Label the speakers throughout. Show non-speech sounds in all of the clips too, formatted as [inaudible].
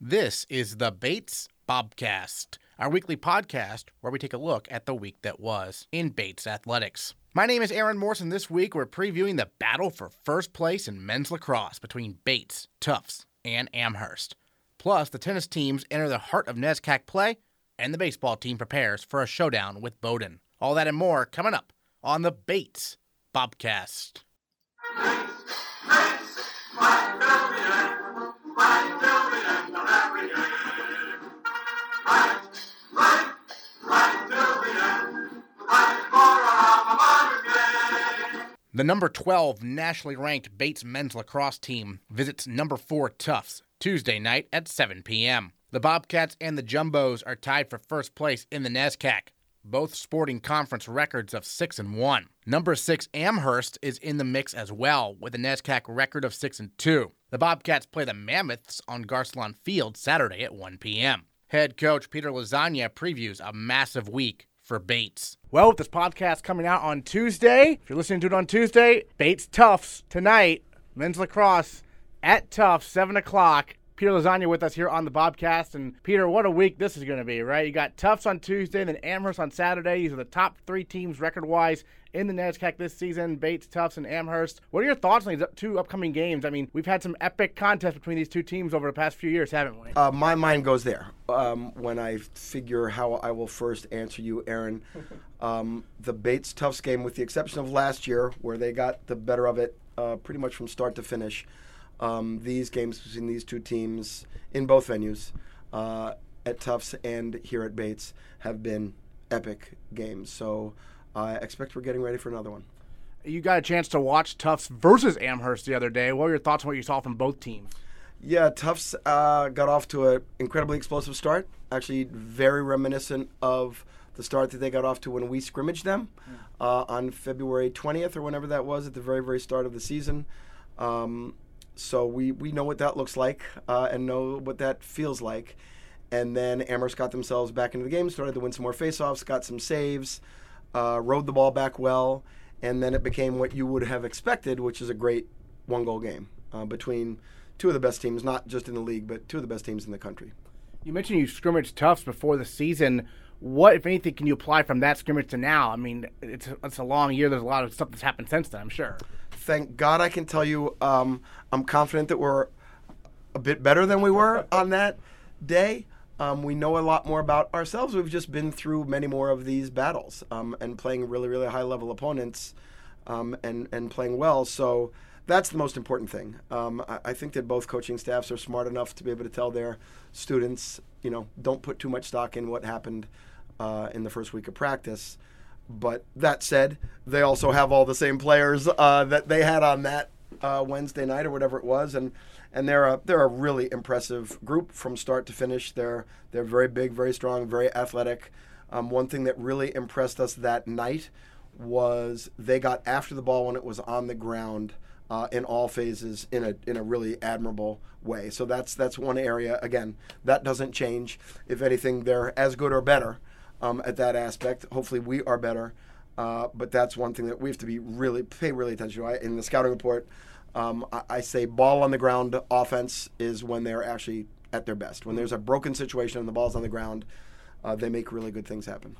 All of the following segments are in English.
Speaker 1: This is the Bates Bobcast, our weekly podcast where we take a look at the week that was in Bates athletics. My name is Aaron and this week we're previewing the battle for first place in men's lacrosse between Bates, Tufts, and Amherst. Plus, the tennis teams enter the heart of NESCAC play, and the baseball team prepares for a showdown with Bowdoin. All that and more coming up on the Bates Bobcast. The number 12 nationally ranked Bates men's lacrosse team visits number 4 Tufts Tuesday night at 7 p.m. The Bobcats and the Jumbos are tied for first place in the NESCAC, both sporting conference records of 6 and 1. Number 6 Amherst is in the mix as well with a NESCAC record of 6 and 2. The Bobcats play the Mammoths on Garcelon Field Saturday at 1 p.m. Head coach Peter Lasagna previews a massive week for Bates. Well, with this podcast coming out on Tuesday, if you're listening to it on Tuesday, Bates Tufts tonight, men's lacrosse at Tufts, 7 o'clock. Peter Lasagna with us here on the Bobcast. And Peter, what a week this is going to be, right? You got Tufts on Tuesday, and then Amherst on Saturday. These are the top three teams record wise in the NESCAC this season Bates, Tufts, and Amherst. What are your thoughts on these two upcoming games? I mean, we've had some epic contests between these two teams over the past few years, haven't we?
Speaker 2: Uh, my mind goes there um, when I figure how I will first answer you, Aaron. [laughs] Um, the Bates Tufts game, with the exception of last year, where they got the better of it uh, pretty much from start to finish. Um, these games between these two teams in both venues, uh, at Tufts and here at Bates, have been epic games. So I expect we're getting ready for another one.
Speaker 1: You got a chance to watch Tufts versus Amherst the other day. What were your thoughts on what you saw from both teams?
Speaker 2: Yeah, Tufts uh, got off to an incredibly explosive start. Actually, very reminiscent of the start that they got off to when we scrimmaged them uh, on February 20th or whenever that was at the very, very start of the season. Um, so we, we know what that looks like uh, and know what that feels like. And then Amherst got themselves back into the game, started to win some more faceoffs, got some saves, uh, rode the ball back well, and then it became what you would have expected, which is a great one goal game uh, between two of the best teams, not just in the league, but two of the best teams in the country.
Speaker 1: You mentioned you scrimmaged Tufts before the season. What, if anything, can you apply from that scrimmage to now? I mean, it's it's a long year. There's a lot of stuff that's happened since then, I'm sure.
Speaker 2: Thank God I can tell you um, I'm confident that we're a bit better than we were [laughs] on that day. Um, we know a lot more about ourselves. We've just been through many more of these battles um, and playing really, really high level opponents um, and, and playing well. So that's the most important thing. Um, I, I, think that both coaching staffs are smart enough to be able to tell their students, you know, don't put too much stock in what happened uh, in the first week of practice. But that said, they also have all the same players uh, that they had on that uh, Wednesday night or whatever it was, and and they're a they're a really impressive group from start to finish. They're they're very big, very strong, very athletic. Um, one thing that really impressed us that night was they got after the ball when it was on the ground uh, in all phases in a in a really admirable way. So that's that's one area. Again, that doesn't change. If anything, they're as good or better um, at that aspect. Hopefully, we are better. Uh, but that's one thing that we have to be really pay really attention to. I, in the scouting report, um, I, I, say ball on the ground offense is when they're actually at their best. When there's a broken situation and the ball's on the ground, uh, they make really good things happen.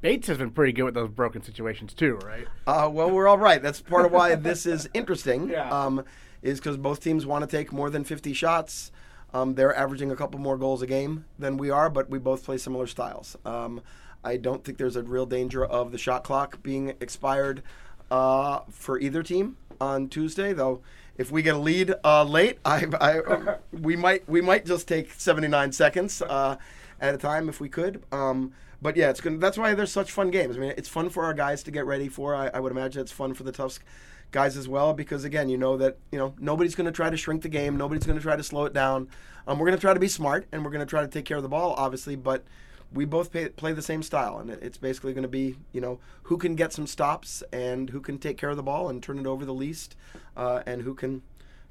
Speaker 1: Bates has been pretty good with those broken situations too, right?
Speaker 2: Uh, well, we're all right. That's part of why this is [laughs] interesting. Yeah. Um, is because both teams want to take more than 50 shots. Um, they're averaging a couple more goals a game than we are, but we both play similar styles. Um, I don't think there's a real danger of the shot clock being expired uh, for either team on Tuesday, though. If we get a lead uh, late, [laughs] I, I, we might we might just take 79 seconds uh, at a time if we could. Um, but yeah, it's that's why there's such fun games. I mean, it's fun for our guys to get ready for. I, I would imagine it's fun for the Tufts guys as well because again, you know that you know nobody's going to try to shrink the game. Nobody's going to try to slow it down. Um, we're going to try to be smart and we're going to try to take care of the ball, obviously, but we both pay, play the same style, and it's basically going to be you know who can get some stops and who can take care of the ball and turn it over the least, uh, and who can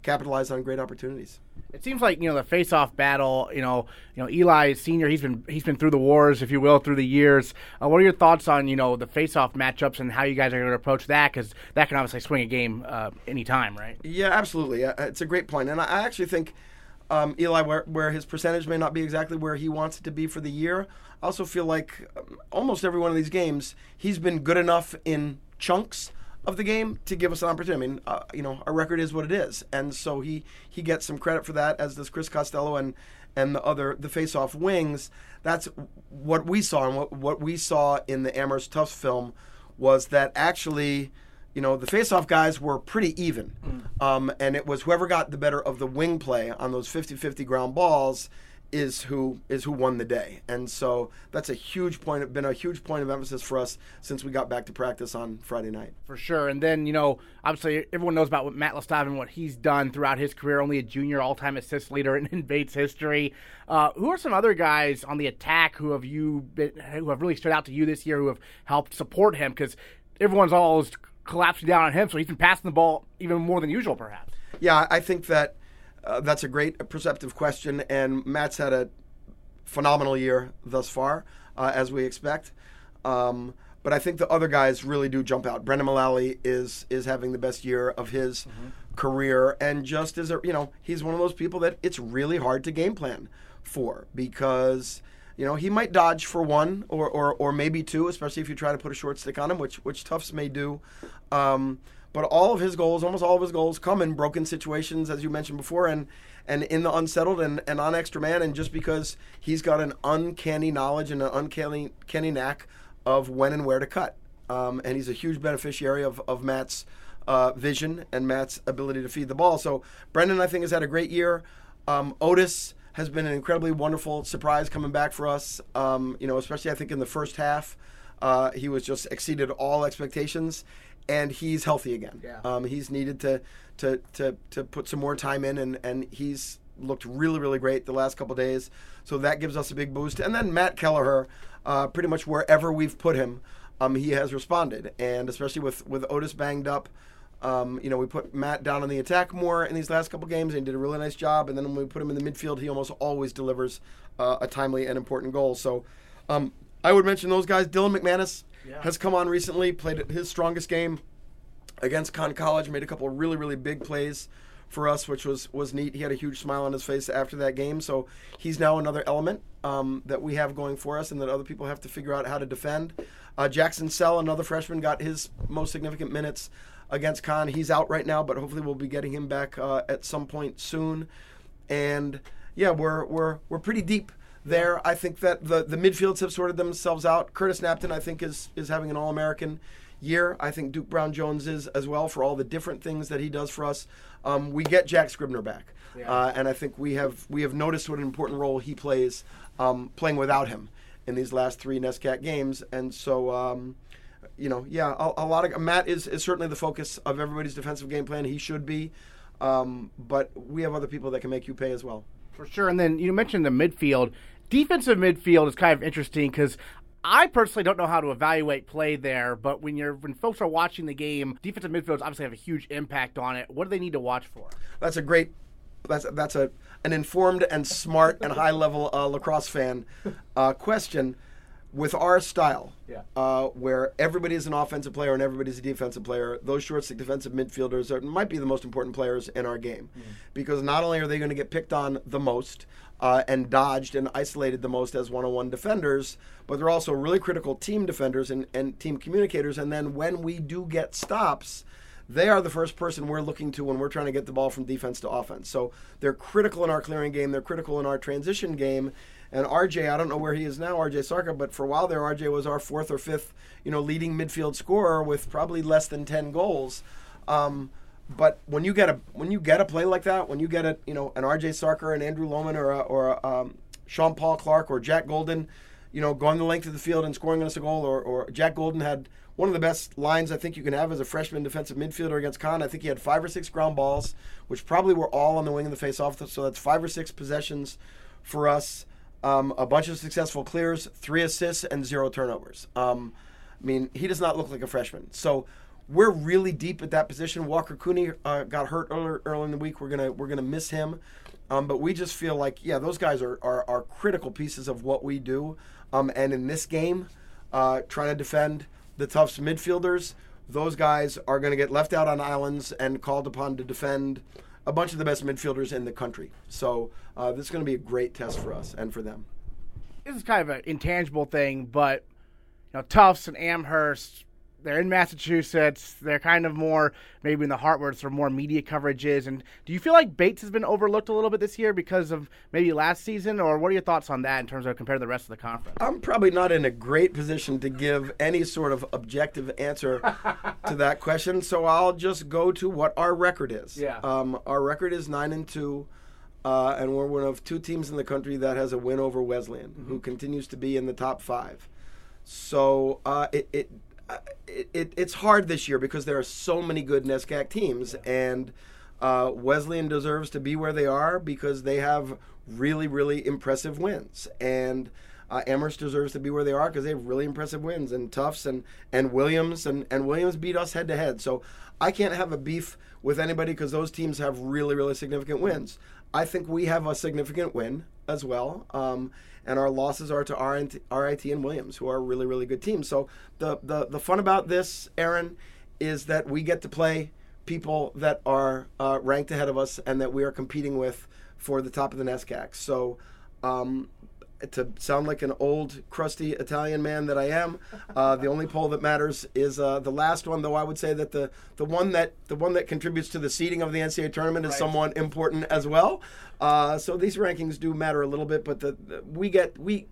Speaker 2: capitalize on great opportunities.
Speaker 1: It seems like you know the face-off battle. You know, you know Eli Senior. He's been he's been through the wars, if you will, through the years. Uh, what are your thoughts on you know the face-off matchups and how you guys are going to approach that? Because that can obviously swing a game uh, anytime, right?
Speaker 2: Yeah, absolutely. Uh, it's a great point, and I actually think um, Eli, where, where his percentage may not be exactly where he wants it to be for the year, I also feel like um, almost every one of these games, he's been good enough in chunks of the game to give us an opportunity. I mean, uh, you know, our record is what it is, and so he he gets some credit for that, as does Chris Costello and and the other the face-off wings. That's what we saw, and what what we saw in the Amherst Tufts film was that actually you know, the face-off guys were pretty even. Mm. Um, and it was whoever got the better of the wing play on those 50-50 ground balls is who is who won the day. And so that's a huge point been a huge point of emphasis for us since we got back to practice on Friday night.
Speaker 3: For sure. And then, you know, obviously everyone knows about what Matt Lestave and what he's done throughout his career, only a junior all-time assist leader in, [laughs] in Bates history. Uh, who are some other guys on the attack who have you been, who have really stood out to you this year who have helped support him cuz everyone's always collapsing down on him, so he's been passing the ball even more than usual, perhaps.
Speaker 2: Yeah, I think that uh, that's a great perceptive question, and Matt's had a phenomenal year thus far, uh, as we expect. Um, but I think the other guys really do jump out. Brendan Mullally is is having the best year of his mm-hmm. career, and just as a you know, he's one of those people that it's really hard to game plan for because you know, he might dodge for one or, or, or maybe two, especially if you try to put a short stick on him, which which Tufts may do. Um, but all of his goals, almost all of his goals, come in broken situations, as you mentioned before, and and in the unsettled and, and on extra man. And just because he's got an uncanny knowledge and an uncanny, knack of when and where to cut, um, and he's a huge beneficiary of of Matt's uh, vision and Matt's ability to feed the ball. So Brendan, I think, has had a great year. Um, Otis has been an incredibly wonderful surprise coming back for us. Um, you know, especially I think in the first half, uh, he was just exceeded all expectations, and he's healthy again. Yeah. Um, he's needed to, to to to put some more time in, and and he's looked really really great the last couple days. So that gives us a big boost. And then Matt Kelleher, uh, pretty much wherever we've put him, um, he has responded, and especially with with Otis banged up. Um, you know, we put Matt down on the attack more in these last couple games, and he did a really nice job. And then when we put him in the midfield, he almost always delivers uh, a timely and important goal. So um, I would mention those guys. Dylan McManus has come on recently, played his strongest game against Conn College, made a couple really, really big plays for us, which was was neat. He had a huge smile on his face after that game. So he's now another element um, that we have going for us, and that other people have to figure out how to defend. Uh, Jackson Sell, another freshman, got his most significant minutes against Conn. He's out right now, but hopefully we'll be getting him back uh, at some point soon. And yeah, we're we're we're pretty deep there. I think that the the midfields have sorted themselves out. Curtis Napton, I think, is is having an All American year. I think Duke Brown Jones is as well for all the different things that he does for us. Um, we get Jack Scribner back, yeah. uh, and I think we have we have noticed what an important role he plays um, playing without him in these last three NESCAC games, and so. Um, you know, yeah, a, a, lot of Matt is, is certainly the focus of everybody's defensive game plan. He should be, um, but we have other people that can make you pay as well.
Speaker 3: For sure. And then you mentioned the midfield. Defensive midfield is kind of interesting because I personally don't know how to evaluate play there, but when you're when folks are watching the game, defensive midfielders obviously have a huge impact on it. What do they need to watch for?
Speaker 2: That's a great. That's that's a an informed and smart and high level uh, lacrosse fan uh, question with our style, yeah. uh, where everybody is an offensive player and everybody's a defensive player, those short stick defensive midfielders are, might be the most important players in our game. Mm. Because not only are they going to get picked on the most uh, and dodged and isolated the most as one on one defenders, but they're also really critical team defenders and, and team communicators. And then when we do get stops, they are the first person we're looking to when we're trying to get the ball from defense to offense. So they're critical in our clearing game, they're critical in our transition game, and RJ, I don't know where he is now, RJ Sarka, but for a while there, RJ was our fourth or fifth, you know, leading midfield scorer with probably less than ten goals. Um, but when you get a when you get a play like that, when you get a you know an RJ Sarker and Andrew Lohman or a, or a, um, Sean Paul Clark or Jack Golden, you know, going the length of the field and scoring us a goal, or, or Jack Golden had one of the best lines I think you can have as a freshman defensive midfielder against Conn. I think he had five or six ground balls, which probably were all on the wing of the face-off. So that's five or six possessions for us um, a bunch of successful clears, three assists, and zero turnovers. Um, I mean, he does not look like a freshman. So we're really deep at that position. Walker Cooney uh, got hurt earlier, early in the week. We're gonna we're gonna miss him, um, but we just feel like yeah, those guys are are, are critical pieces of what we do. Um, and in this game, uh, trying to defend the Tufts midfielders, those guys are going to get left out on islands and called upon to defend a bunch of the best midfielders in the country. So uh, this is going to be a great test for us and for them.
Speaker 1: This is kind of an intangible thing, but you know, Tufts and Amherst they're in Massachusetts. They're kind of more maybe in the heart where it's for more media coverage is. And do you feel like Bates has been overlooked a little bit this year because of maybe last season, or what are your thoughts on that in terms of compared to the rest of the conference?
Speaker 2: I'm probably not in a great position to give any sort of objective answer to [laughs] that question, so I'll just go to what our record is.
Speaker 1: Yeah.
Speaker 2: Um, our record is nine and two. Uh, and we're one of two teams in the country that has a win over Wesleyan, mm-hmm. who continues to be in the top five. So uh, it, it it, it, it's hard this year because there are so many good NESCAC teams, and uh, Wesleyan deserves to be where they are because they have really, really impressive wins, and uh, Amherst deserves to be where they are because they have really impressive wins, and Tufts and and Williams and and Williams beat us head to head. So I can't have a beef with anybody because those teams have really, really significant wins. I think we have a significant win as well. Um, and our losses are to RIT and Williams, who are really, really good teams. So the, the, the fun about this, Aaron, is that we get to play people that are uh, ranked ahead of us and that we are competing with for the top of the NESCAC. So um, to sound like an old, crusty Italian man that I am, uh, the only poll that matters is uh, the last one. Though I would say that the, the one that the one that contributes to the seeding of the NCAA tournament is right. somewhat important as well. Uh, so these rankings do matter a little bit, but the, the, we get we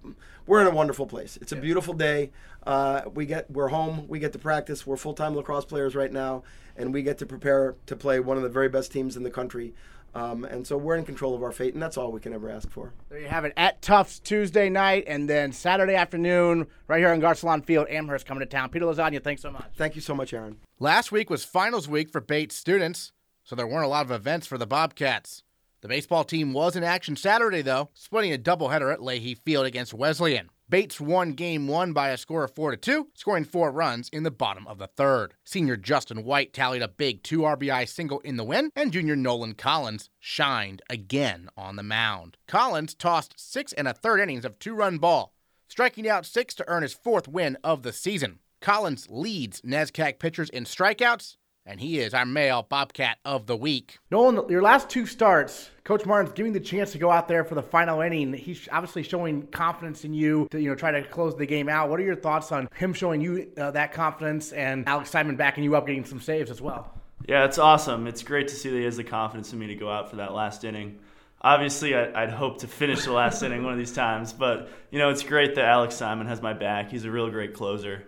Speaker 2: we're in a wonderful place. It's a beautiful day. Uh, we get we're home. We get to practice. We're full time lacrosse players right now, and we get to prepare to play one of the very best teams in the country. Um, and so we're in control of our fate, and that's all we can ever ask for.
Speaker 1: There you have it at Tufts Tuesday night, and then Saturday afternoon, right here on Garcelon Field, Amherst coming to town. Peter Lasagna, thanks so much.
Speaker 2: Thank you so much, Aaron.
Speaker 3: Last week was finals week for Bates students, so there weren't a lot of events for the Bobcats. The baseball team was in action Saturday, though, splitting a doubleheader at Leahey Field against Wesleyan. Bates won game one by a score of 4 to 2, scoring four runs in the bottom of the third. Senior Justin White tallied a big 2 RBI single in the win, and junior Nolan Collins shined again on the mound. Collins tossed six and a third innings of two run ball, striking out six to earn his fourth win of the season. Collins leads NESCAC pitchers in strikeouts and he is our male Bobcat of the week.
Speaker 1: Nolan, your last two starts, Coach Martin's giving the chance to go out there for the final inning. He's obviously showing confidence in you to you know try to close the game out. What are your thoughts on him showing you uh, that confidence and Alex Simon backing you up, getting some saves as well?
Speaker 4: Yeah, it's awesome. It's great to see that he has the confidence in me to go out for that last inning. Obviously, I, would hope to finish the last [laughs] inning one of these times, but you know it's great that Alex Simon has my back. He's a real great closer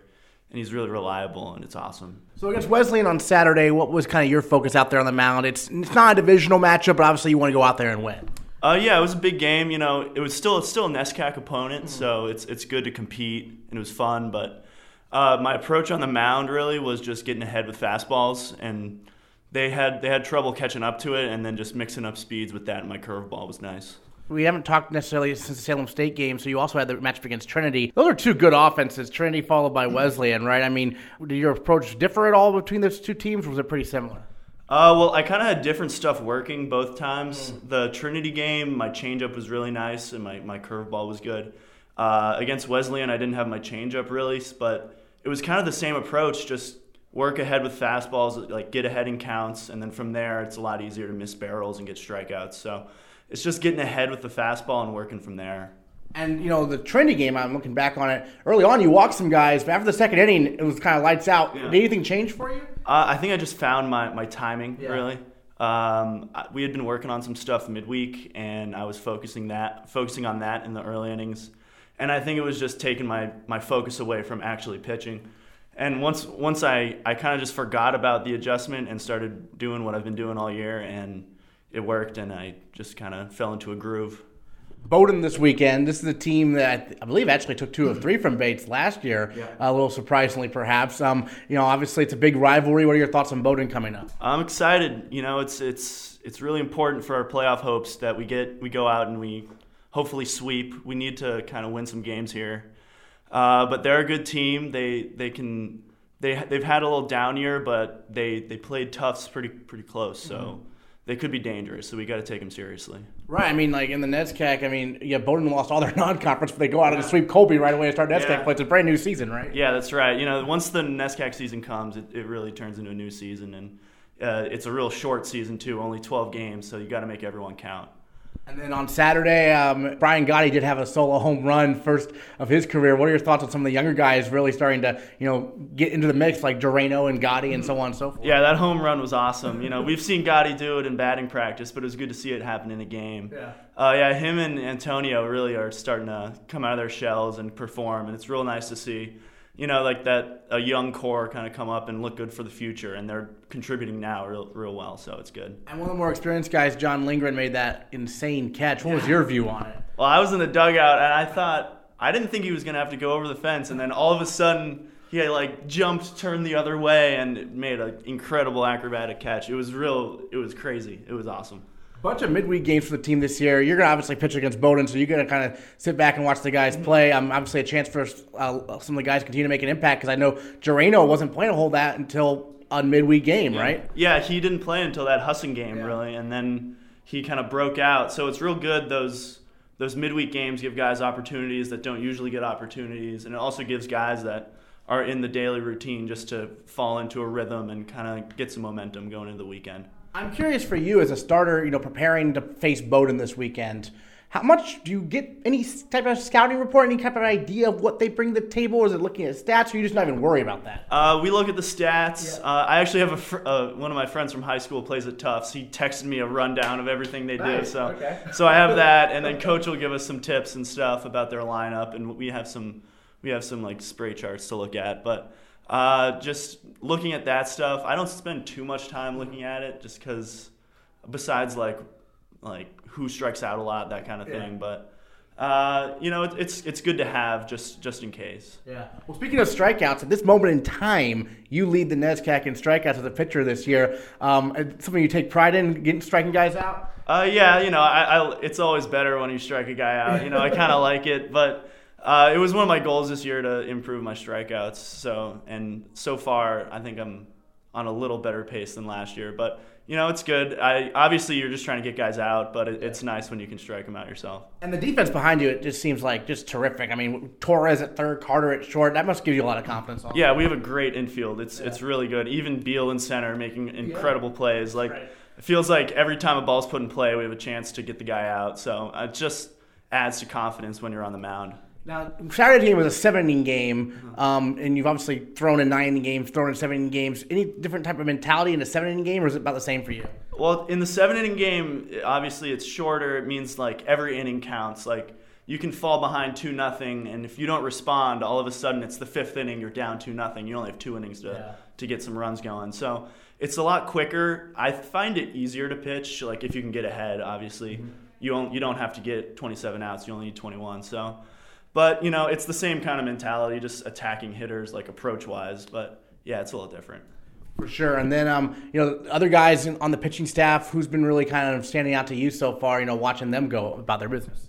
Speaker 4: and he's really reliable, and it's awesome.
Speaker 1: So against Wesleyan on Saturday, what was kind of your focus out there on the mound? It's it's not a divisional matchup, but obviously you want to go out there and win.
Speaker 4: Uh, yeah, it was a big game. You know, it was still it's still a NESCAC opponent, mm-hmm. so it's it's good to compete and it was fun. But uh, my approach on the mound really was just getting ahead with fastballs, and they had they had trouble catching up to it, and then just mixing up speeds with that. And my curveball was nice
Speaker 1: we haven't talked necessarily since the Salem State game, so you also had the matchup against Trinity. Those are two good offenses, Trinity followed by Wesleyan, right? I mean, did your approach differ at all between those two teams, or was it pretty similar?
Speaker 4: Uh, well, I kind of had different stuff working both times. Mm. The Trinity game, my changeup was really nice, and my, my curveball was good. Uh, against Wesleyan, I didn't have my changeup really, but it was kind of the same approach, just work ahead with fastballs, like get ahead in counts, and then from there, it's a lot easier to miss barrels and get strikeouts. So it's just getting ahead with the fastball and working from there.
Speaker 1: And you know the Trinity game, I'm looking back on it. Early on, you walked some guys, but after the second inning, it was kind of lights out. Yeah. Did anything change for you?
Speaker 4: Uh, I think I just found my my timing yeah. really. Um, we had been working on some stuff midweek, and I was focusing that focusing on that in the early innings. And I think it was just taking my my focus away from actually pitching. And once once I I kind of just forgot about the adjustment and started doing what I've been doing all year and it worked, and I just kind of fell into a groove.
Speaker 1: Bowdoin this weekend. This is a team that I believe actually took two of three from Bates last year. Yeah. A little surprisingly, perhaps. Um, you know, obviously it's a big rivalry. What are your thoughts on Bowdoin coming up?
Speaker 4: I'm excited. You know, it's it's it's really important for our playoff hopes that we get we go out and we hopefully sweep. We need to kind of win some games here. Uh, but they're a good team. They they can they they've had a little down year, but they they played Tufts pretty pretty close. So. Mm-hmm they could be dangerous, so we got to take them seriously.
Speaker 1: Right. I mean, like in the NESCAC, I mean, yeah, Bowdoin lost all their [laughs] non-conference, but they go out yeah. and sweep Colby right away and start NESCAC yeah. play. It's a brand new season, right?
Speaker 4: Yeah, that's right. You know, once the NESCAC season comes, it, it really turns into a new season, and uh, it's a real short season too, only 12 games, so you got to make everyone count.
Speaker 1: And then on Saturday, um, Brian Gotti did have a solo home run, first of his career. What are your thoughts on some of the younger guys really starting to, you know, get into the mix, like Durano and Gotti and so on and so forth?
Speaker 4: Yeah, that home run was awesome. You know, we've seen Gotti do it in batting practice, but it was good to see it happen in a game.
Speaker 1: Yeah.
Speaker 4: Uh, yeah, him and Antonio really are starting to come out of their shells and perform, and it's real nice to see you know, like that a young core kind of come up and look good for the future, and they're contributing now real, real well. So it's good.
Speaker 1: And one of the more experienced guys, John Lindgren, made that insane catch. What was your view on it?
Speaker 4: Well, I was in the dugout, and I thought I didn't think he was going to have to go over the fence, and then all of a sudden he like jumped, turned the other way, and made an incredible acrobatic catch. It was real. It was crazy. It was awesome
Speaker 1: bunch of midweek games for the team this year. You're going to obviously pitch against Bowdoin, so you're going to kind of sit back and watch the guys play. Um, obviously, a chance for uh, some of the guys to continue to make an impact because I know Durano wasn't playing a whole that until a midweek game,
Speaker 4: yeah.
Speaker 1: right?
Speaker 4: Yeah, he didn't play until that Husson game, yeah. really, and then he kind of broke out. So it's real good those those midweek games give guys opportunities that don't usually get opportunities, and it also gives guys that are in the daily routine just to fall into a rhythm and kind of get some momentum going into the weekend.
Speaker 1: I'm curious for you as a starter, you know, preparing to face Bowdoin this weekend. How much do you get any type of scouting report, any type of idea of what they bring to the table? Or is it looking at stats, or you just not even worry about that?
Speaker 4: Uh, we look at the stats. Yeah. Uh, I actually have a fr- uh, one of my friends from high school plays at Tufts. He texted me a rundown of everything they do. So, okay. so I have that, and then [laughs] coach will give us some tips and stuff about their lineup, and we have some we have some like spray charts to look at, but. Uh, just looking at that stuff, I don't spend too much time looking at it, just because. Besides, like, like who strikes out a lot, that kind of thing. Yeah. But uh, you know, it, it's it's good to have just just in case.
Speaker 1: Yeah. Well, speaking of strikeouts, at this moment in time, you lead the NESCAC in strikeouts as a pitcher this year. Um, something you take pride in, getting striking guys out.
Speaker 4: Uh, yeah, you know, I, I, it's always better when you strike a guy out. You know, I kind of [laughs] like it, but uh, it was one of my goals this year to improve my strikeouts. So and so far, I think I'm on a little better pace than last year. But you know, it's good. I obviously you're just trying to get guys out, but it, it's nice when you can strike them out yourself.
Speaker 1: And the defense behind you, it just seems like just terrific. I mean, Torres at third, Carter at short. That must give you a lot of confidence.
Speaker 4: Yeah, we have a great infield. It's yeah. it's really good. Even Beal in center making incredible yeah. plays. Like right. it feels like every time a ball's put in play, we have a chance to get the guy out. So it just adds to confidence when you're on the mound.
Speaker 1: Now, Saturday game was a seven inning game, um, and you've obviously thrown in nine inning games, thrown in seven inning games. Any different type of mentality in a seven inning game, or is it about the same for you?
Speaker 4: Well, in the seven inning game, obviously it's shorter. It means like every inning counts. Like you can fall behind two nothing, and if you don't respond, all of a sudden it's the fifth inning. You're down two nothing. You only have two innings to yeah. to get some runs going. So it's a lot quicker. I find it easier to pitch. Like if you can get ahead, obviously, mm-hmm. you don't you don't have to get 27 outs. You only need 21. So. But you know, it's the same kind of mentality, just attacking hitters like approach wise. But yeah, it's a little different.
Speaker 1: For sure. And then, um, you know, other guys on the pitching staff, who's been really kind of standing out to you so far, you know, watching them go about their business?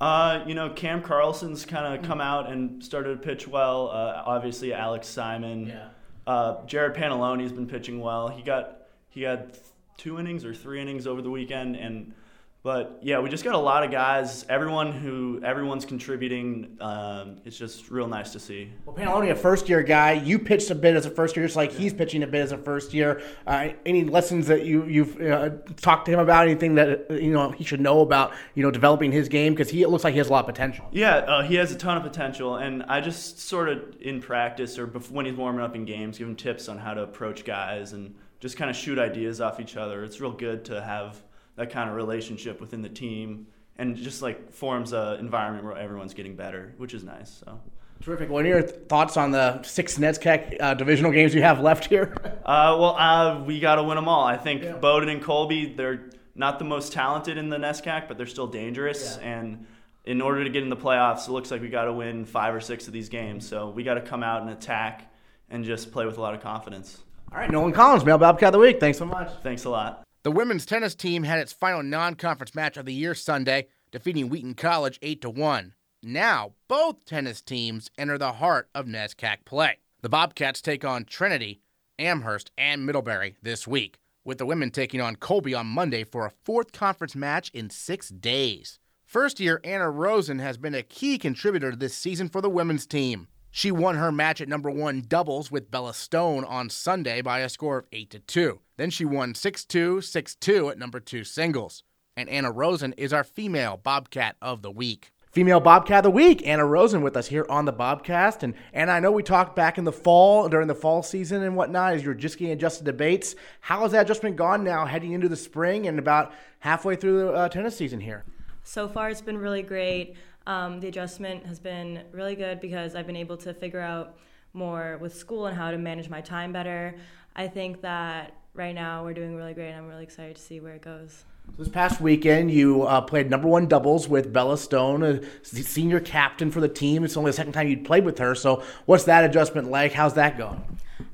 Speaker 4: Uh, you know, Cam Carlson's kind of come out and started to pitch well. Uh, obviously, Alex Simon. Yeah. Uh, Jared Pantaloni's been pitching well. He got he had two innings or three innings over the weekend, and but yeah, we just got a lot of guys. Everyone who everyone's contributing. Um, it's just real nice to see.
Speaker 1: Well, Pantaloni, a first year guy, you pitched a bit as a first year, just like he's pitching a bit as a first year. Uh, any lessons that you you've uh, talked to him about? Anything that you know he should know about you know developing his game because he it looks like he has a lot of potential.
Speaker 4: Yeah, uh, he has a ton of potential, and I just sort of in practice or before, when he's warming up in games, give him tips on how to approach guys and just kind of shoot ideas off each other. It's real good to have that kind of relationship within the team and just like forms a environment where everyone's getting better, which is nice. So.
Speaker 1: Terrific. What are your thoughts on the six NESCAC uh, divisional games you have left here? [laughs]
Speaker 4: uh, well, uh, we got to win them all. I think yeah. Bowdoin and Colby, they're not the most talented in the NESCAC, but they're still dangerous. Yeah. And in order to get in the playoffs, it looks like we got to win five or six of these games. So we got to come out and attack and just play with a lot of confidence.
Speaker 1: All right, Nolan Collins, Male Bobcat of the Week. Thanks so much.
Speaker 4: Thanks a lot.
Speaker 3: The women's tennis team had its final non-conference match of the year Sunday, defeating Wheaton College 8 to 1. Now, both tennis teams enter the heart of NESCAC play. The Bobcats take on Trinity, Amherst, and Middlebury this week, with the women taking on Colby on Monday for a fourth conference match in six days. First year Anna Rozin has been a key contributor this season for the women's team. She won her match at number one doubles with Bella Stone on Sunday by a score of 8 to 2. Then she won 6 2, 6 2 at number two singles. And Anna Rozin is our female Bobcat of the week.
Speaker 1: Female Bobcat of the Week, Anna Rozin with us here on the Bobcast. And Anna, I know we talked back in the fall, during the fall season and whatnot, as you were just getting adjusted to Bates. How has that adjustment gone now, heading into the spring and about halfway through the uh, tennis season here?
Speaker 5: So far, it's been really great. Um, the adjustment has been really good because I've been able to figure out more with school and how to manage my time better. I think that right now we're doing really great and I'm really excited to see where it goes.
Speaker 1: So This past weekend, you uh, played number one doubles with Bella Stone, a senior captain for the team. It's only the second time you'd played with her. So, what's that adjustment like? How's that going?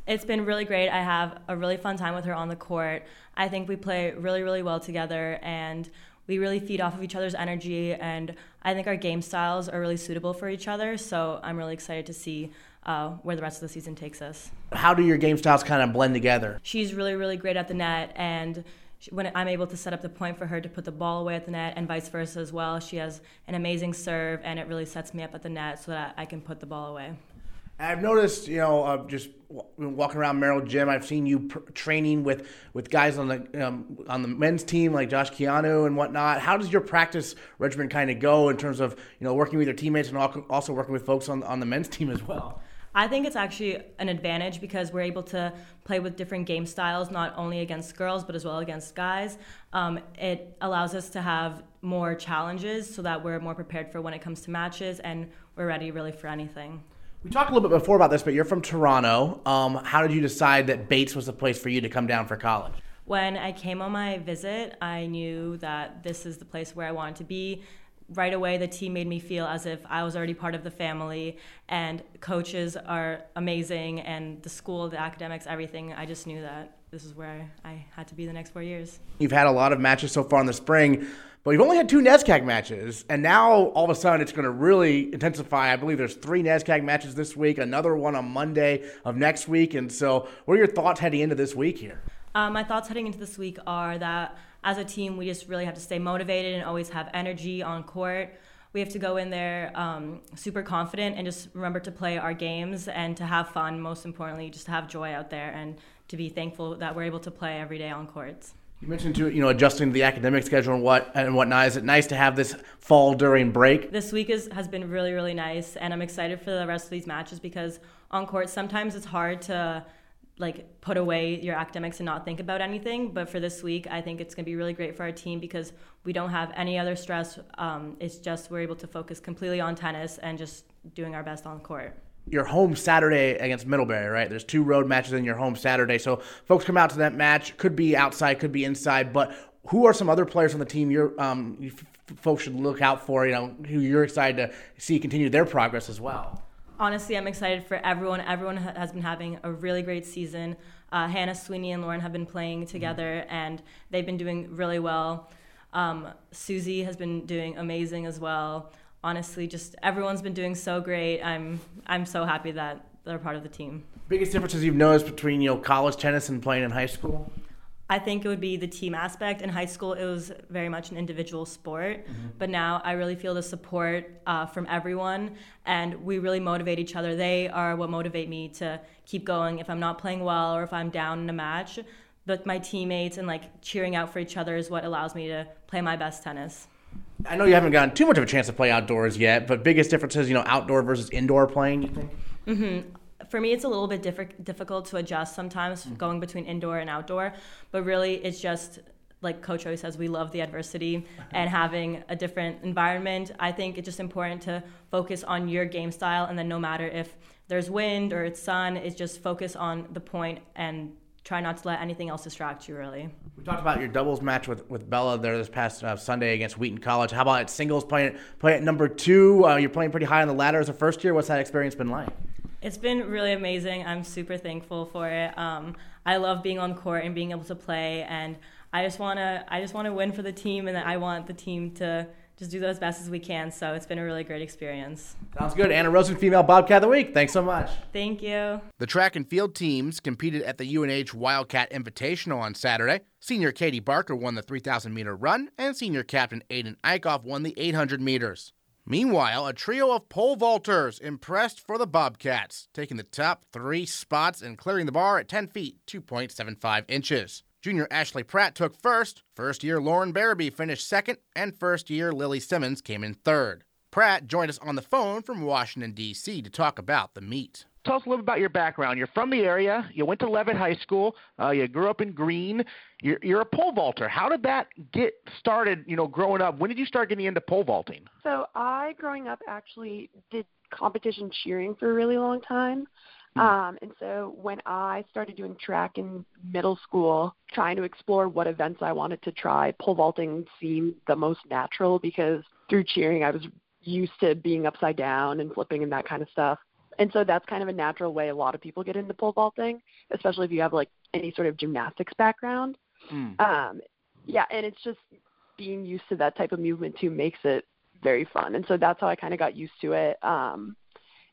Speaker 5: It's been really great. I have a really fun time with her on the court. I think we play really, really well together, and we really feed off of each other's energy. And I think our game styles are really suitable for each other. So, I'm really excited to see uh, where the rest of the season takes us.
Speaker 1: How do your game styles kind of blend together?
Speaker 5: She's really, really great at the net, and when I'm able to set up the point for her to put the ball away at the net, and vice versa as well. She has an amazing serve, and it really sets me up at the net so that I can put the ball away.
Speaker 1: I've noticed, you know, uh, just walking around Merrill Gym, I've seen you pr- training with, with guys on the um, on the men's team like Josh Quijano and whatnot. How does your practice regimen kind of go in terms of you know working with your teammates and also working with folks on on the men's team as well?
Speaker 5: I think it's actually an advantage because we're able to play with different game styles, not only against girls, but as well against guys. Um, it allows us to have more challenges so that we're more prepared for when it comes to matches and we're ready really for anything.
Speaker 1: We talked a little bit before about this, but you're from Toronto. Um, how did you decide that Bates was the place for you to come down for college?
Speaker 5: When I came on my visit, I knew that this is the place where I wanted to be right away the team made me feel as if I was already part of the family and coaches are amazing and the school, the academics, everything. I just knew that this is where I had to be the next four years.
Speaker 1: You've had a lot of matches so far in the spring, but you've only had two NESCAC matches, and now all of a sudden it's going to really intensify. I believe there's three NESCAC matches this week, another one on Monday of next week, and so what are your thoughts heading into this week here?
Speaker 5: Um, my thoughts heading into this week are that as a team, we just really have to stay motivated and always have energy on court. We have to go in there um, super confident and just remember to play our games and to have fun. Most importantly, just to have joy out there and to be thankful that we're able to play every day on courts.
Speaker 1: You mentioned to you know adjusting the academic schedule and what and whatnot. Is it nice to have this fall during break?
Speaker 5: This week is, has been really really nice, and I'm excited for the rest of these matches because on court sometimes it's hard to like put away your academics and not think about anything. But for this week, I think it's going to be really great for our team because we don't have any other stress. Um, it's just we're able to focus completely on tennis and just doing our best on court.
Speaker 1: Your home Saturday against Middlebury, right? There's two road matches in your home Saturday, so folks come out to that match. Could be outside, could be inside. But who are some other players on the team you're um, you f- folks should look out for? You know, who you're excited to see continue their progress as well
Speaker 5: honestly, I'm excited for everyone. Everyone has been having a really great season. Uh, Hannah Sweeney and Lauren have been playing together, and they've been doing really well. Um, Susie has been doing amazing as well. Honestly, just everyone's been doing so great. I'm I'm so happy that they're part of the team.
Speaker 1: Biggest differences you've noticed between you know college tennis and playing in high school?
Speaker 5: I think it would be the team aspect. In high school, it was very much an individual sport, mm-hmm. but now I really feel the support uh, from everyone, and we really motivate each other. They are what motivate me to keep going. If I'm not playing well or if I'm down in a match, but my teammates and like cheering out for each other is what allows me to play my best tennis.
Speaker 1: I know you haven't gotten too much of a chance to play outdoors yet, but biggest differences, you know, outdoor versus indoor playing. You think?
Speaker 5: Mm-hmm for me, it's a little bit diff- difficult to adjust sometimes mm-hmm. going between indoor and outdoor. But really, it's just like Coach always says, we love the adversity [laughs] and having a different environment. I think it's just important to focus on your game style, and then no matter if there's wind or it's sun, it's just focus on the point and try not to let anything else distract you. Really.
Speaker 1: We talked about your doubles match with, with Bella there this past uh, Sunday against Wheaton College. How about at singles playing playing at number two? Uh, you're playing pretty high on the ladder as a first year. What's that experience been like?
Speaker 5: It's been really amazing. I'm super thankful for it. Um, I love being on court and being able to play, and I just wanna I just wanna win for the team, and I want the team to just do that as best as we can. So it's been a really great experience.
Speaker 1: Sounds good. Anna Rozin, Female Bobcat of the Week. Thanks so much.
Speaker 5: Thank you.
Speaker 3: The track and field teams competed at the UNH Wildcat Invitational on Saturday. Senior Katie Barker won the 3,000 meter run, and senior captain Aiden Eichhoff won the 800 meters. Meanwhile, a trio of pole vaulters impressed for the Bobcats, taking the top three spots and clearing the bar at 10 feet, 2.75 inches. Junior Ashley Pratt took first, first year Lauren Barabee finished second, and first year Lily Simmons came in third. Pratt joined us on the phone from Washington, D.C. to talk about the meet.
Speaker 6: Tell us a little about your background. You're from the area. You went to Leavitt High School. Uh, you grew up in Greene. You're, you're a pole vaulter. How did that get started? You know, growing up. When did you start getting into pole vaulting?
Speaker 7: So I, growing up, actually did competition cheering for a really long time. Hmm. Um, and so when I started doing track in middle school, trying to explore what events I wanted to try, pole vaulting seemed the most natural because through cheering I was used to being upside down and flipping and that kind of stuff. And so that's kind of a natural way a lot of people get into pole vaulting, especially if you have like any sort of gymnastics background. Mm. Um, yeah, and it's just being used to that type of movement too makes it very fun. And so that's how I kind of got used to it um,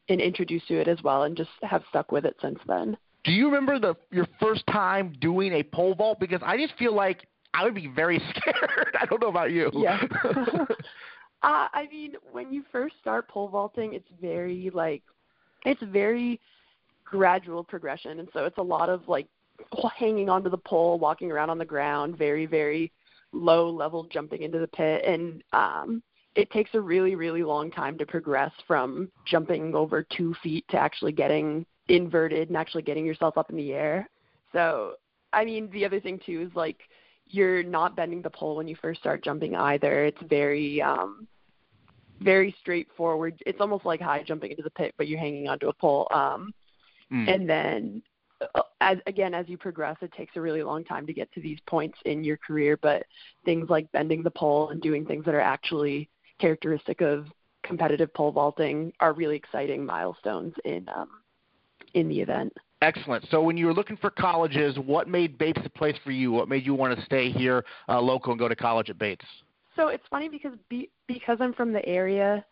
Speaker 7: and introduced to it as well, and just have stuck with it since then.
Speaker 6: Do you remember the your first time doing a pole vault? Because I just feel like I would be very [laughs] scared. I don't know about you.
Speaker 7: Yeah. [laughs] [laughs] uh, I mean, when you first start pole vaulting, it's very like it's very gradual progression, and so it's a lot of like hanging onto the pole, walking around on the ground, very very low level jumping into the pit, and um, it takes a really really long time to progress from jumping over two feet to actually getting inverted and actually getting yourself up in the air. So, I mean, the other thing too is like you're not bending the pole when you first start jumping either. It's very um very straightforward. It's almost like high jumping into the pit, but you're hanging onto a pole. Um, mm. And then, uh, as again, as you progress, it takes a really long time to get to these points in your career. But things like bending the pole and doing things that are actually characteristic of competitive pole vaulting are really exciting milestones in um, in the event.
Speaker 6: Excellent. So when you were looking for colleges, what made Bates the place for you? What made you want to stay here uh, local and go to college at Bates?
Speaker 7: So it's funny because be, because I'm from the area,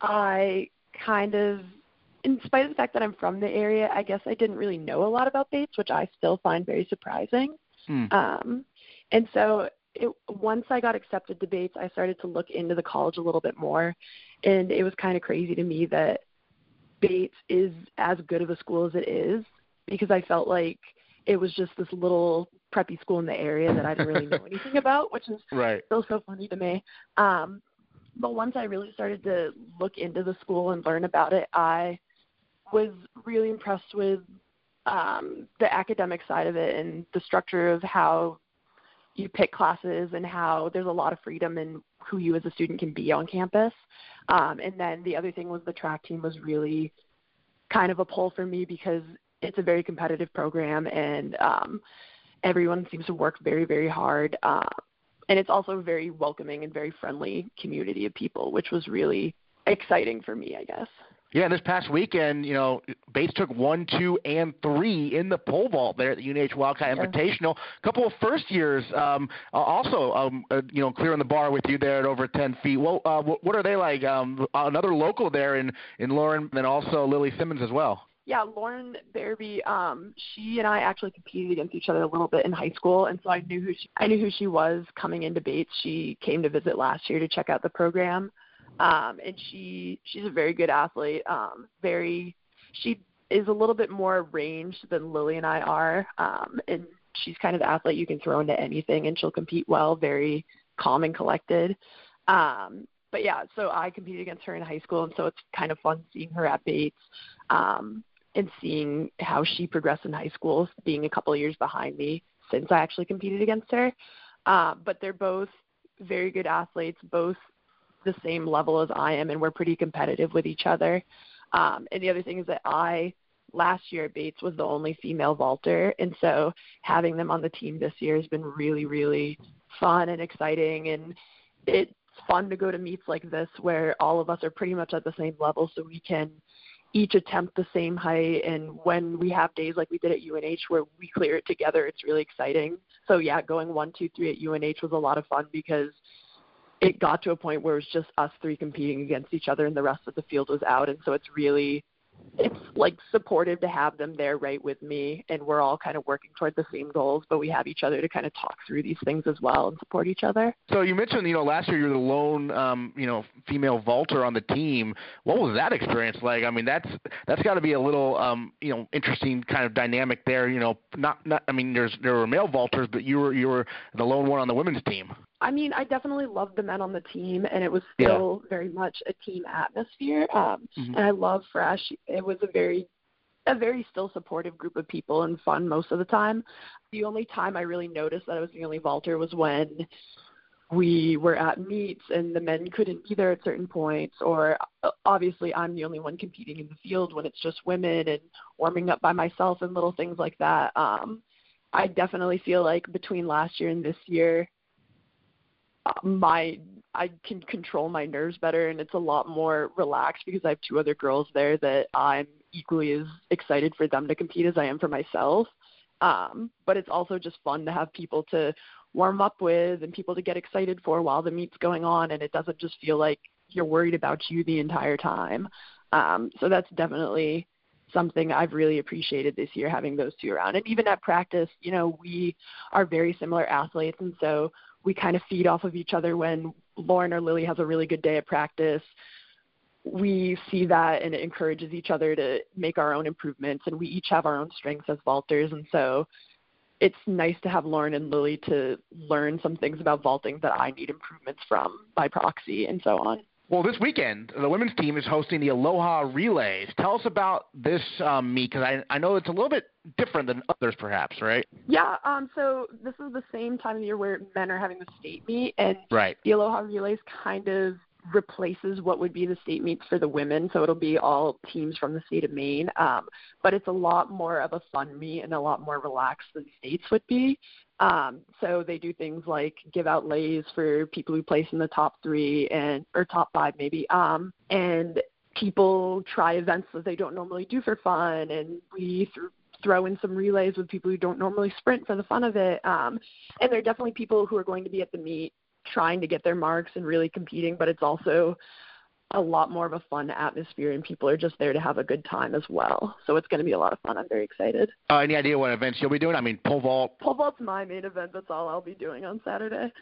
Speaker 7: I kind of, in spite of the fact that I'm from the area, I guess I didn't really know a lot about Bates, which I still find very surprising. Hmm. Um, and so it, once I got accepted to Bates, I started to look into the college a little bit more, and it was kind of crazy to me that Bates is as good of a school as it is because I felt like it was just this little preppy school in the area that I didn't really know [laughs] anything about, which is
Speaker 6: right.
Speaker 7: still so funny to me. Um, but once I really started to look into the school and learn about it, I was really impressed with um, the academic side of it and the structure of how you pick classes and how there's a lot of freedom in who you as a student can be on campus. Um, and then the other thing was the track team was really kind of a pull for me because it's a very competitive program and um, everyone seems to work very, very hard. Uh, and it's also a very welcoming and very friendly community of people, which was really exciting for me, I guess.
Speaker 6: Yeah, this past weekend, you know, Bates took one, two, and three in the pole vault there at the UNH Wildcat. Invitational. A couple of first years um, also, um, uh, you know, clearing the bar with you there at over 10 feet. Well, uh, what are they like? Um, another local there in in Lauren, and also Lily Simmons as well
Speaker 7: yeah, Lauren Barabee, um, she and I actually competed against each other a little bit in high school, and so I knew who she, I knew who she was coming into Bates. She came to visit last year to check out the program, um, and she she's a very good athlete. Um, very, she is a little bit more ranged than Lily and I are, um, and she's kind of the athlete you can throw into anything, and she'll compete well. Very calm and collected. Um, but yeah, so I competed against her in high school, and so it's kind of fun seeing her at Bates. Um, and seeing how she progressed in high school, being a couple of years behind me since I actually competed against her. Uh, but they're both very good athletes, both the same level as I am, and we're pretty competitive with each other. Um, and the other thing is that I last year at Bates was the only female vaulter, and so having them on the team this year has been really, really fun and exciting. And it's fun to go to meets like this where all of us are pretty much at the same level, so we can each attempt the same height and when we have days like we did at UNH where we clear it together it's really exciting so yeah going one two three at UNH was a lot of fun because it got to a point where it was just us three competing against each other and the rest of the field was out. And so it's really it's like supportive to have them there right with me. And we're all kind of working toward the same goals but we have each other to kind of talk through these things as well and support each other.
Speaker 6: So you mentioned you know last year you were the lone um, you know female vaulter on the team. What was that experience like? I mean that's that's got to be a little um, you know interesting kind of dynamic there you know not not i mean there's there were male vaulters but you were you were the lone one on the women's team
Speaker 7: I mean, I definitely loved the men on the team, and it was still yeah. very much a team atmosphere. Um, mm-hmm. And I love Fresh. It was a very, a very still supportive group of people and fun most of the time. The only time I really noticed that I was the only vaulter was when we were at meets and the men couldn't be there at certain points or uh, obviously I'm the only one competing in the field when it's just women and warming up by myself and little things like that. Um I definitely feel like between last year and this year my I can control my nerves better and it's a lot more relaxed because I have two other girls there that I'm equally as excited for them to compete as I am for myself. Um, but it's also just fun to have people to warm up with and people to get excited for while the meet's going on and it doesn't just feel like you're worried about you the entire time. Um, so that's definitely something I've really appreciated this year having those two around. And even at practice, you know, we are very similar athletes and so we kind of feed off of each other when Lauren or Lily has a really good day at practice. We see that and it encourages each other to make our own improvements, and we each have our own strengths as vaulters. And so it's nice to have Lauren and Lily to learn some things about vaulting that I need improvements from by proxy and so on.
Speaker 6: Well, this weekend, the women's team is hosting the Aloha Relays. Tell us about this um, meet because I, I know it's a little bit different than others, perhaps, right?
Speaker 7: Yeah. Um. So this is the same time of year where men are having the state meet, and
Speaker 6: right.
Speaker 7: the Aloha Relays kind of replaces what would be the state meets for the women. So it'll be all teams from the state of Maine. Um, but it's a lot more of a fun meet and a lot more relaxed than states would be. Um, so they do things like give out leis for people who place in the top three and or top five maybe. Um, and people try events that they don't normally do for fun, and we th- throw in some relays with people who don't normally sprint for the fun of it. Um, and there are definitely people who are going to be at the meet trying to get their marks and really competing, but it's also a lot more of a fun atmosphere and people are just there to have a good time as well. So it's going to be a lot of fun. I'm very excited.
Speaker 6: Uh, any idea what events you'll be doing? I mean, pole vault.
Speaker 7: Pole vault's my main event. That's all I'll be doing on Saturday.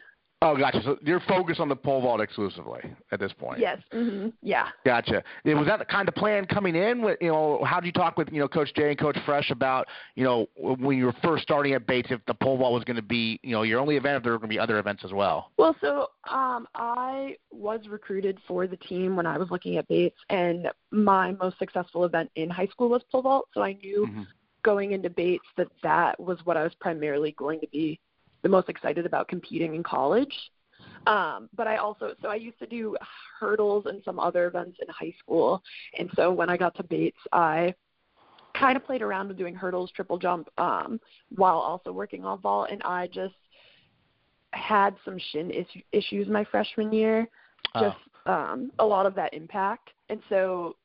Speaker 6: Oh, gotcha. So you're focused on the pole vault exclusively at this point.
Speaker 7: Yes. Mm-hmm. Yeah.
Speaker 6: Gotcha. Was that the kind of plan coming in? With, You know, how did you talk with you know Coach Jay and Coach Fresh about you know when you were first starting at Bates if the pole vault was going to be you know your only event if there were going to be other events as well?
Speaker 7: Well, so um, I was recruited for the team when I was looking at Bates, and my most successful event in high school was pole vault. So I knew. Mm-hmm. Going into Bates, that that was what I was primarily going to be the most excited about competing in college. Um, but I also, so I used to do hurdles and some other events in high school. And so when I got to Bates, I kind of played around with doing hurdles, triple jump, um, while also working on vault. And I just had some shin is- issues my freshman year, oh. just oh. um, a lot of that impact. And so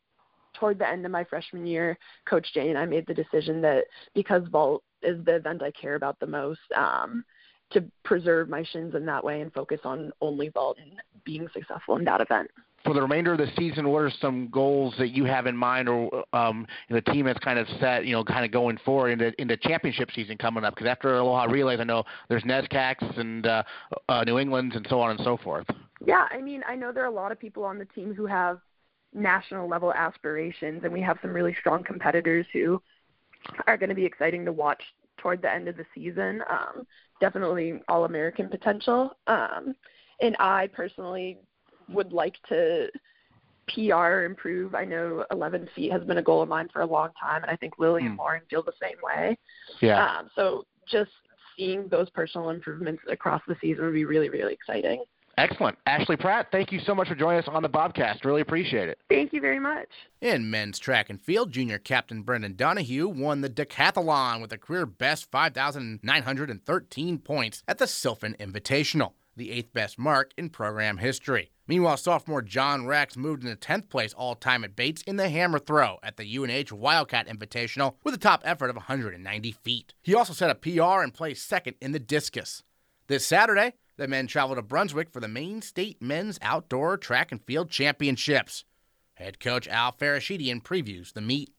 Speaker 7: toward the end of my freshman year, Coach Jay and I made the decision that because vault is the event I care about the most, um, to preserve my shins in that way and focus on only vault and being successful in that event.
Speaker 6: For the remainder of the season, what are some goals that you have in mind, or um, the team has kind of set, you know, kind of going forward into into championship season coming up? Because after Aloha Relays, I know there's NESCACs and uh, uh, New England's and so on and so forth.
Speaker 7: Yeah, I mean, I know there are a lot of people on the team who have national level aspirations, and we have some really strong competitors who are going to be exciting to watch toward the end of the season. Um, definitely all American potential. Um, and I personally would like to PR improve. I know 11 feet has been a goal of mine for a long time, and I think Lily mm. and hmm. Lauren feel the same way.
Speaker 6: Yeah.
Speaker 7: Um, so just seeing those personal improvements across the season would be really, really exciting.
Speaker 6: Excellent. Ashley Pratt, thank you so much for joining us on the Bobcast. Really appreciate it.
Speaker 7: Thank you very much.
Speaker 3: In men's track and field, junior captain Brendan Donahue won the decathlon with a career best 5,913 points at the Sylphin Invitational, the eighth best mark in program history. Meanwhile, sophomore John Rex moved into 10th place all time at Bates in the hammer throw at the UNH Wildcat Invitational with a top effort of 190 feet. He also set a PR and placed second in the discus. This Saturday, the men travel to Brunswick for the Maine State Men's Outdoor Track and Field Championships. Head coach Al Fereshetian previews the meet.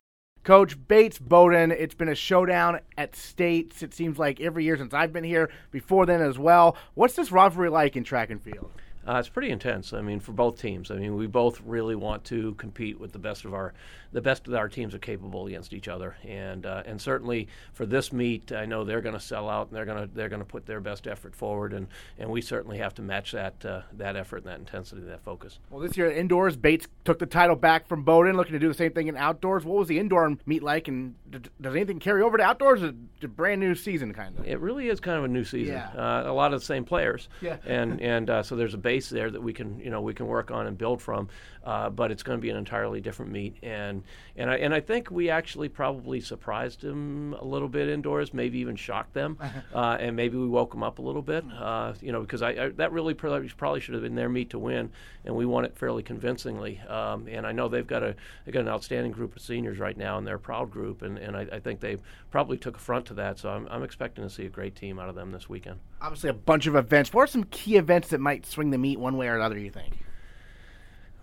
Speaker 1: Coach Bates Bowdoin, it's been a showdown at states. It seems like every year since I've been here, before then as well. What's this rivalry like in track and field?
Speaker 8: Uh, it's pretty intense. I mean, for both teams. I mean, we both really want to compete with the best of our the best that our teams are capable against each other. And uh, and certainly for this meet, I know they're going to sell out and they're going to they're going to put their best effort forward. And, and we certainly have to match that uh, that effort and that intensity, that focus.
Speaker 1: Well, this year indoors, Bates took the title back from Bowdoin, looking to do the same thing in outdoors. What was the indoor meet like, and does anything carry over to outdoors? Or a brand new season, kind of.
Speaker 8: It really is kind of a new season.
Speaker 1: Yeah.
Speaker 8: Uh, a lot of the same players.
Speaker 1: Yeah.
Speaker 8: And and uh, so there's a base there that we can you know we can work on and build from, uh, but it's going to be an entirely different meet. And and I and I think we actually probably surprised them a little bit indoors, maybe even shocked them, [laughs] uh, and maybe we woke them up a little bit. Uh, you know because I, I that really probably should have been their meet to win, and we won it fairly convincingly. Um, and I know they've got a they got an outstanding group of seniors right now, and they're a proud group, and and I, I think they probably took affront to that. So I'm I'm expecting to see a great team out of them this weekend.
Speaker 1: Obviously, a bunch of events. What are some key events that might swing the meet one way or another? You think?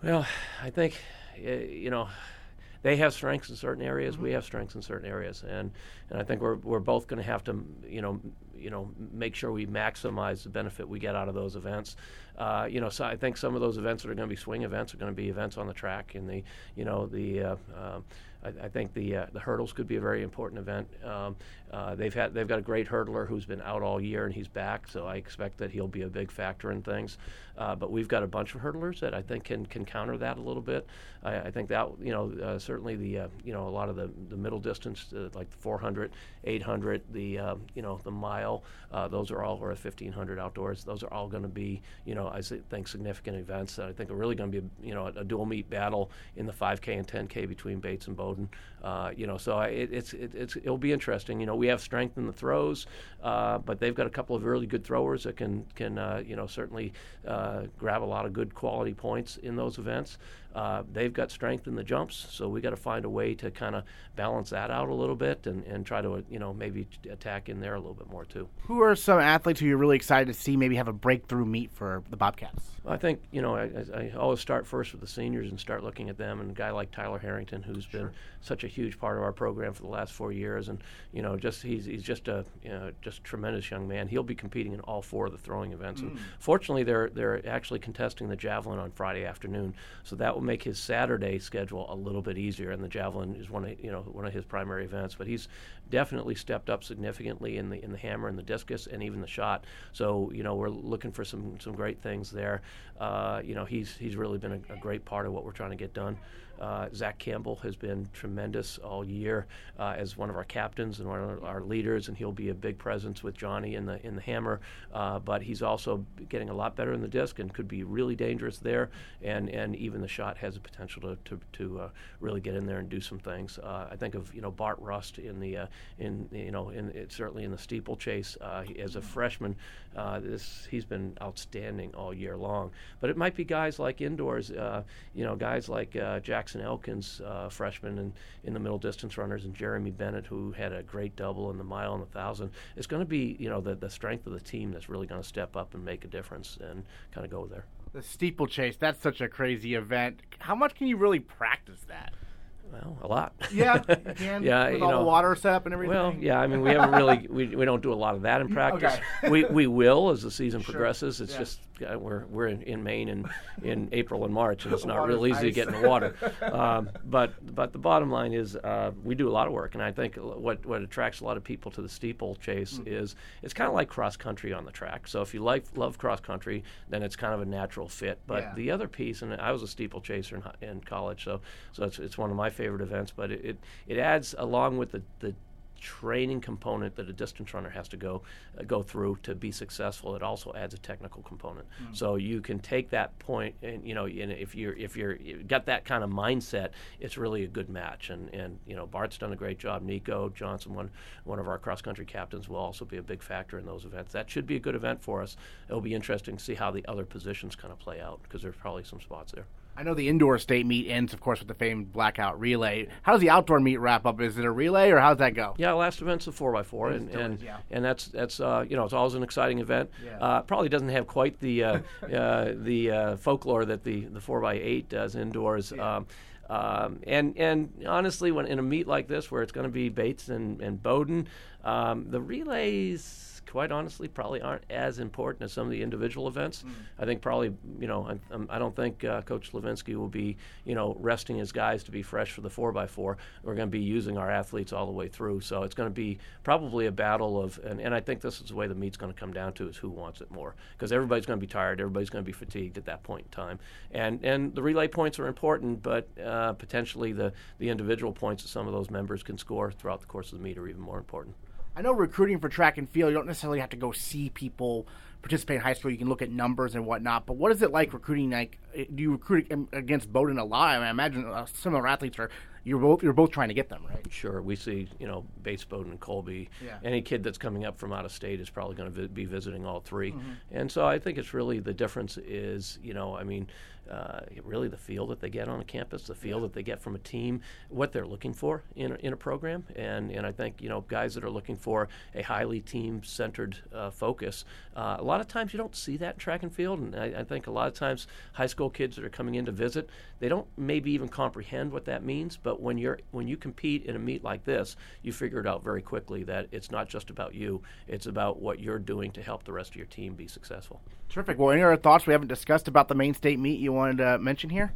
Speaker 8: Well, I think you know they have strengths in certain areas. Mm-hmm. We have strengths in certain areas, and and I think we're we're both going to have to you know you know make sure we maximize the benefit we get out of those events. Uh, you know, so I think some of those events that are going to be swing events are going to be events on the track, and the you know the uh, uh, I, I, think the uh, the hurdles could be a very important event. Um, uh, they've had they've got a great hurdler who's been out all year and he's back, so I expect that he'll be a big factor in things. Uh, but we've got a bunch of hurdlers that I think can can counter that a little bit. I, I think that you know uh, certainly the uh, you know a lot of the, the middle distance uh, like the 400, 800, the um, you know the mile, those are all or 1500 outdoors. Those are all going to be you know I think significant events that I think are really going to be you know a, a, dual meet battle in the 5K and 10K between Bates and and. Bowdoin. you know so I, it, it's it, it's it'll be interesting. You know we have strength in the throws, uh, but they've got a couple of really good throwers that can can uh, you know certainly uh, grab a lot of good quality points in those events. Uh, they've got strength in the jumps, so we got to find a way to kind of balance that out a little bit and, and try to you know maybe attack in there a little bit more too.
Speaker 1: Who are some athletes who you're really excited to see maybe have a breakthrough meet for the Bobcats?
Speaker 8: I think you know I, I always start first with the seniors and start looking at them and a guy like Tyler Harrington who's sure. been such a huge part of our program for the last four years and you know just he's he's just a you know, just tremendous young man. He'll be competing in all four of the throwing events mm. and fortunately they're they're actually contesting the javelin on Friday afternoon, so that will make his Saturday schedule a little bit easier, and the javelin is one of you know one of his primary events. But he's definitely stepped up significantly in the in the hammer and the discus and even the shot. So you know we're looking for some some great things there. Uh, you know he's he's really been a, a great part of what we're trying to get done. Uh, Zach Campbell has been tremendous all year uh, as one of our captains and one of our leaders, and he'll be a big presence with Johnny in the in the hammer. Uh, but he's also getting a lot better in the disc and could be really dangerous there. And and even the shot has the potential to to, to uh, really get in there and do some things. Uh, I think of you know Bart Rust in the uh, in you know in certainly in the steeplechase as a freshman. this he's been outstanding all year long. But it might be guys like indoors, you know, guys like Jack. Jackson Elkins, uh, freshman in, in the middle distance runners, and Jeremy Bennett, who had a great double in the mile and the thousand. It's going to be, you know, the, the strength of the team that's really going to step up and make a difference and kind of go there.
Speaker 1: The steeplechase, that's such a crazy event. How much can you really practice that?
Speaker 8: Well, a lot.
Speaker 1: Yeah, [laughs]
Speaker 8: yeah,
Speaker 1: with
Speaker 8: you
Speaker 1: all
Speaker 8: know,
Speaker 1: the water setup and everything.
Speaker 8: Well, yeah, I mean, we haven't really, we, we don't do a lot of that in [laughs] practice.
Speaker 1: Okay.
Speaker 8: we we will as the season
Speaker 1: Sure.
Speaker 8: progresses. It's
Speaker 1: Yeah.
Speaker 8: just uh, we're we're in, in Maine in [laughs] in April and March, and it's not real easy to get in the water. [laughs] um, but but the bottom line is uh, we do a lot of work, and I think what what attracts a lot of people to the steeplechase
Speaker 1: Mm.
Speaker 8: is it's kind of like cross country on the track. So if you like love cross country, then it's kind of a natural fit. But
Speaker 1: Yeah.
Speaker 8: the other piece, and I was a steeplechaser in, in college, so so it's, it's one of my favorite events. But it, it, it adds along with the, the training component that a distance runner has to go uh, go through to be successful. It also adds a technical component. So you can take that point, and you know, and if you're if you're you've got that kind of mindset, it's really a good match. And and you know, Bart's done a great job. Nico Johnson, one one of our cross country captains, will also be a big factor in those events. That should be a good event for us. It'll be interesting to see how the other positions kind of play out because there's probably some spots there.
Speaker 1: I know the indoor state meet ends, of course, with the famed blackout relay. How does the outdoor meet wrap up? Is it a relay, or how does that go?
Speaker 8: Yeah, last event's a four x four, and and, yeah. and that's that's uh, you know it's always an exciting event. Yeah. Uh, probably doesn't have quite the uh, [laughs] uh the uh, folklore that the the four x eight does indoors. Yeah. Um, um, and and honestly, when in a meet like this, where it's going to be Bates and and Bowdoin, um, the relays quite honestly, probably aren't as important as some of the individual events. Mm. I think probably, you know, I, I don't think uh, Coach Slovenski will be, you know, resting his guys to be fresh for the 4x4. We're going to be using our athletes all the way through. So it's going to be probably a battle of, and, and I think this is the way the meet's going to come down to is who wants it more. Because everybody's going to be tired, everybody's going to be fatigued at that point in time. And, and the relay points are important, but uh, potentially the, the individual points that some of those members can score throughout the course of the meet are even more important.
Speaker 1: I know recruiting for track and field, you don't necessarily have to go see people participate in high school. You can look at numbers and whatnot. But what is it like recruiting? Like, do you recruit against Bowdoin a lot? I, mean, I imagine uh, similar athletes are. You're both you're both trying to get them right.
Speaker 8: Sure, we see you know Bates, Bowdoin, and Colby. Yeah. Any kid that's coming up from out of state is probably going to vi- be visiting all 3 mm-hmm. And so I think it's really the difference is you know I mean uh, really the feel that they get on a campus, the feel that they get from a team, what they're looking for in a, in a program, and and I think you know guys that are looking for a highly team-centered uh, focus. Uh, a lot of times you don't see that in track and field, and I, I, think a lot of times high school kids that are coming in to visit, they don't maybe even comprehend what that means. But when you're when you compete in a meet like this, you figure it out very quickly that it's not just about you; it's about what you're doing to help the rest of your team be successful.
Speaker 1: Terrific. Well, any other thoughts we haven't discussed about the Maine state meet you wanted to mention here?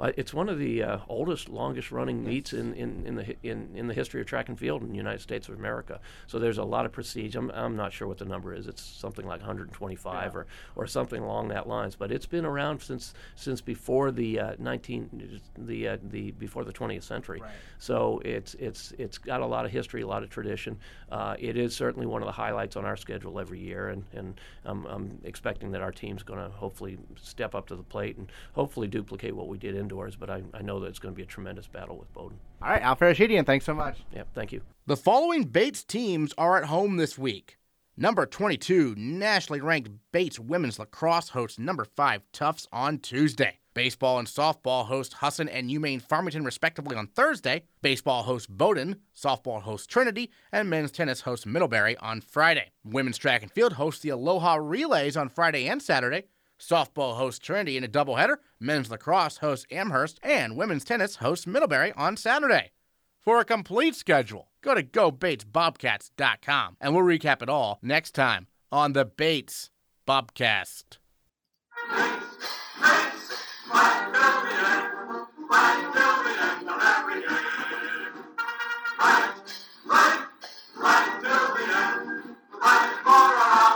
Speaker 8: It's one of the uh, oldest, longest running meets in, in, in, the in, in the history of track and field in the United States of America. So there's a lot of prestige. I'm, I'm not sure what the number is. It's something like 125 yeah. or, or something along that lines. But it's been around since since before the uh, 19 the uh, the before the 20th century. Right. So it's it's it's got a lot of history, a lot of tradition. Uh, it is certainly one of the highlights on our schedule every year, and and I'm, I'm expecting that our team's going to hopefully step up to the plate and hopefully duplicate what we did in indoors, but I, I know that it's going to be a tremendous battle with Bowdoin.
Speaker 1: All right, Al Fereshetian, thanks so much.
Speaker 8: Yeah, thank you.
Speaker 3: The following Bates teams are at home this week. Number 22, nationally ranked Bates women's lacrosse hosts number 5 Tufts on Tuesday. Baseball and softball host Husson and UMaine Farmington respectively on Thursday. Baseball hosts Bowdoin, softball hosts Trinity, and men's tennis hosts Middlebury on Friday. Women's track and field hosts the Aloha Relays on Friday and Saturday. Softball hosts Trinity in a doubleheader. Men's lacrosse hosts Amherst, and women's tennis hosts Middlebury on Saturday. For a complete schedule, go to gobatesbobcats.com, and we'll recap it all next time on the Bates Bobcast. Right, right, right till the end. Right for us.